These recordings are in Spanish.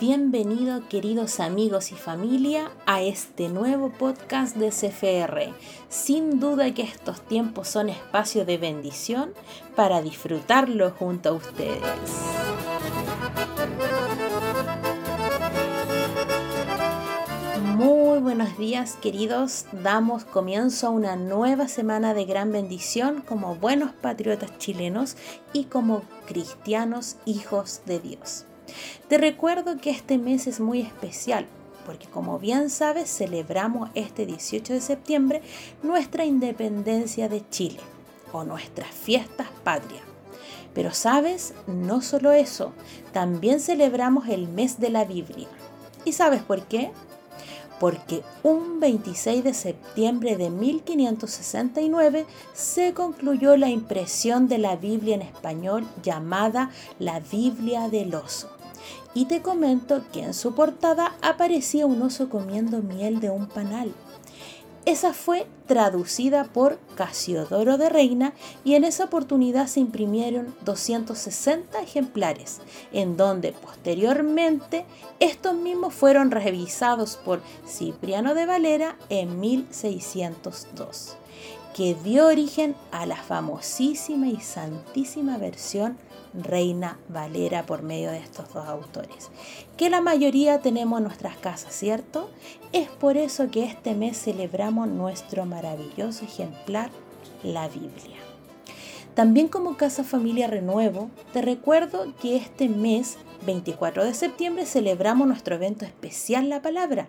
Bienvenido queridos amigos y familia a este nuevo podcast de CFR. Sin duda que estos tiempos son espacio de bendición para disfrutarlo junto a ustedes. Muy buenos días queridos, damos comienzo a una nueva semana de gran bendición como buenos patriotas chilenos y como cristianos hijos de Dios. Te recuerdo que este mes es muy especial porque como bien sabes celebramos este 18 de septiembre nuestra independencia de Chile o nuestras fiestas patrias. Pero sabes, no solo eso, también celebramos el mes de la Biblia. ¿Y sabes por qué? Porque un 26 de septiembre de 1569 se concluyó la impresión de la Biblia en español llamada la Biblia del Oso y te comento que en su portada aparecía un oso comiendo miel de un panal. Esa fue traducida por Casiodoro de Reina y en esa oportunidad se imprimieron 260 ejemplares, en donde posteriormente estos mismos fueron revisados por Cipriano de Valera en 1602, que dio origen a la famosísima y santísima versión Reina Valera por medio de estos dos autores, que la mayoría tenemos en nuestras casas, ¿cierto? Es por eso que este mes celebramos nuestro maravilloso ejemplar, la Biblia. También como Casa Familia Renuevo, te recuerdo que este mes, 24 de septiembre, celebramos nuestro evento especial La Palabra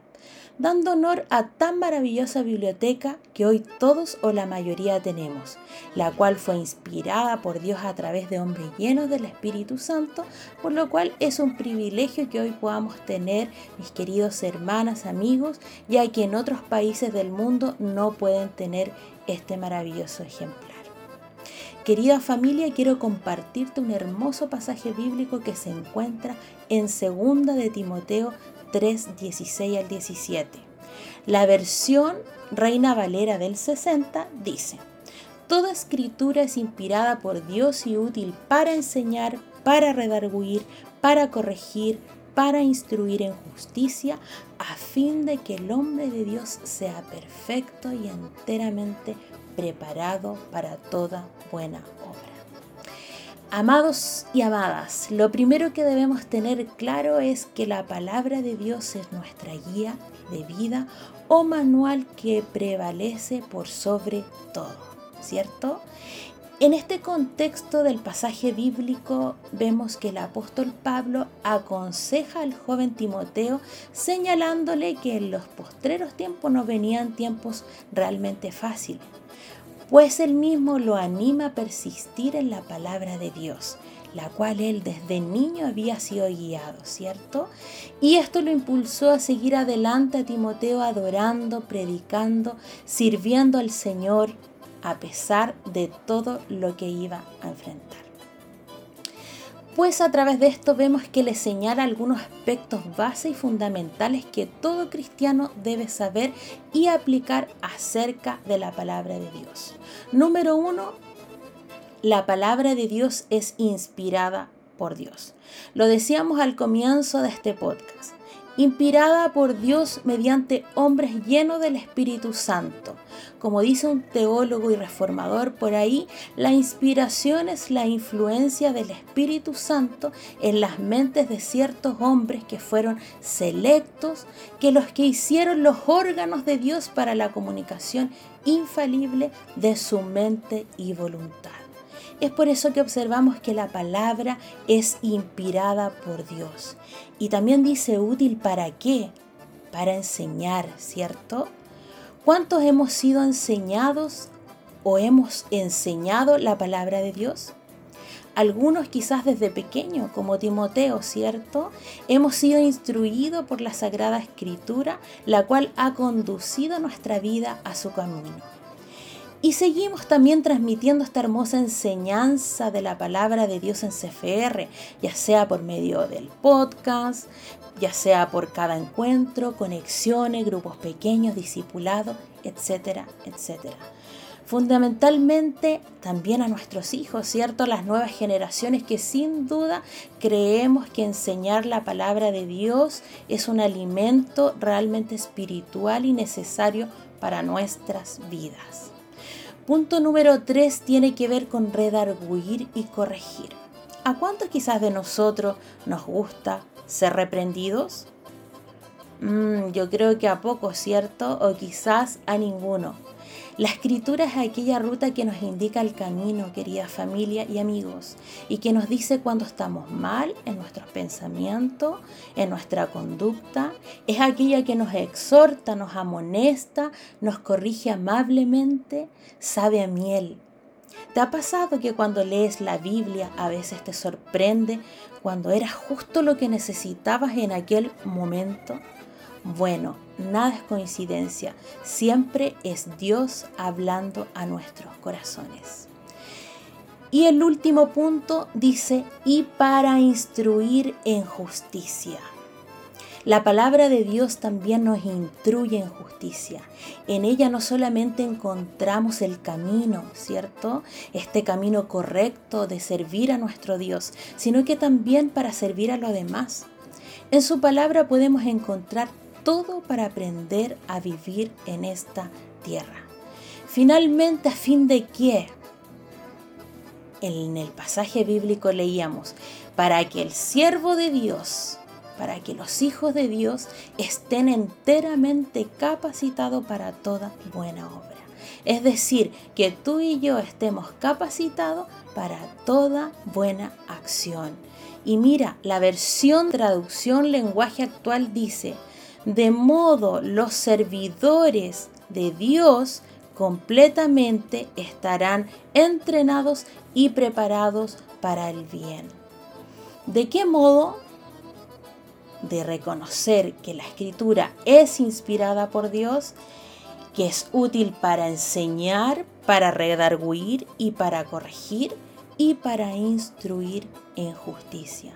dando honor a tan maravillosa biblioteca que hoy todos o la mayoría tenemos, la cual fue inspirada por Dios a través de hombres llenos del Espíritu Santo, por lo cual es un privilegio que hoy podamos tener, mis queridos hermanas, amigos, ya que en otros países del mundo no pueden tener este maravilloso ejemplar. Querida familia, quiero compartirte un hermoso pasaje bíblico que se encuentra en 2 de Timoteo 3, 16 al 17. La versión Reina Valera del 60 dice, Toda escritura es inspirada por Dios y útil para enseñar, para redarguir, para corregir, para instruir en justicia, a fin de que el hombre de Dios sea perfecto y enteramente preparado para toda buena obra. Amados y amadas, lo primero que debemos tener claro es que la palabra de Dios es nuestra guía de vida o manual que prevalece por sobre todo, ¿cierto? En este contexto del pasaje bíblico vemos que el apóstol Pablo aconseja al joven Timoteo señalándole que en los postreros tiempos no venían tiempos realmente fáciles pues él mismo lo anima a persistir en la palabra de Dios, la cual él desde niño había sido guiado, ¿cierto? Y esto lo impulsó a seguir adelante a Timoteo adorando, predicando, sirviendo al Señor a pesar de todo lo que iba a enfrentar pues a través de esto vemos que le señala algunos aspectos base y fundamentales que todo cristiano debe saber y aplicar acerca de la palabra de Dios. Número uno, la palabra de Dios es inspirada por Dios. Lo decíamos al comienzo de este podcast inspirada por Dios mediante hombres llenos del Espíritu Santo. Como dice un teólogo y reformador por ahí, la inspiración es la influencia del Espíritu Santo en las mentes de ciertos hombres que fueron selectos, que los que hicieron los órganos de Dios para la comunicación infalible de su mente y voluntad. Es por eso que observamos que la palabra es inspirada por Dios. Y también dice útil para qué? Para enseñar, ¿cierto? ¿Cuántos hemos sido enseñados o hemos enseñado la palabra de Dios? Algunos quizás desde pequeño, como Timoteo, ¿cierto? Hemos sido instruidos por la Sagrada Escritura, la cual ha conducido nuestra vida a su camino. Y seguimos también transmitiendo esta hermosa enseñanza de la palabra de Dios en CFR, ya sea por medio del podcast, ya sea por cada encuentro, conexiones, grupos pequeños, discipulados, etcétera, etcétera. fundamentalmente también a nuestros hijos, ¿cierto? Las nuevas generaciones que sin duda creemos que enseñar la palabra de Dios es un alimento realmente espiritual y necesario para nuestras vidas. Punto número 3 tiene que ver con redarguir y corregir. ¿A cuántos quizás de nosotros nos gusta ser reprendidos? Mm, yo creo que a pocos, ¿cierto? O quizás a ninguno. La escritura es aquella ruta que nos indica el camino, querida familia y amigos, y que nos dice cuando estamos mal en nuestros pensamientos, en nuestra conducta. Es aquella que nos exhorta, nos amonesta, nos corrige amablemente, sabe a miel. ¿Te ha pasado que cuando lees la Biblia a veces te sorprende cuando era justo lo que necesitabas en aquel momento? Bueno, nada es coincidencia, siempre es Dios hablando a nuestros corazones. Y el último punto dice, y para instruir en justicia. La palabra de Dios también nos instruye en justicia. En ella no solamente encontramos el camino, ¿cierto? Este camino correcto de servir a nuestro Dios, sino que también para servir a los demás. En su palabra podemos encontrar todo para aprender a vivir en esta tierra. Finalmente, a fin de que en el pasaje bíblico leíamos, para que el siervo de Dios, para que los hijos de Dios estén enteramente capacitados para toda buena obra. Es decir, que tú y yo estemos capacitados para toda buena acción. Y mira, la versión traducción lenguaje actual dice, de modo los servidores de Dios completamente estarán entrenados y preparados para el bien. ¿De qué modo? De reconocer que la escritura es inspirada por Dios, que es útil para enseñar, para redarguir y para corregir y para instruir en justicia.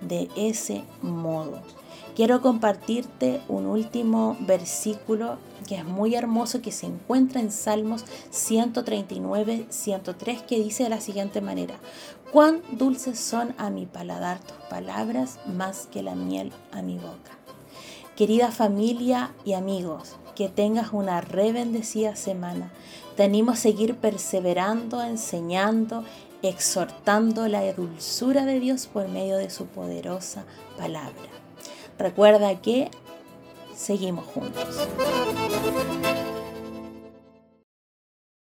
De ese modo. Quiero compartirte un último versículo que es muy hermoso que se encuentra en Salmos 139, 103 que dice de la siguiente manera, cuán dulces son a mi paladar tus palabras más que la miel a mi boca. Querida familia y amigos, que tengas una re bendecida semana. Te animo a seguir perseverando, enseñando, exhortando la dulzura de Dios por medio de su poderosa palabra. Recuerda que seguimos juntos.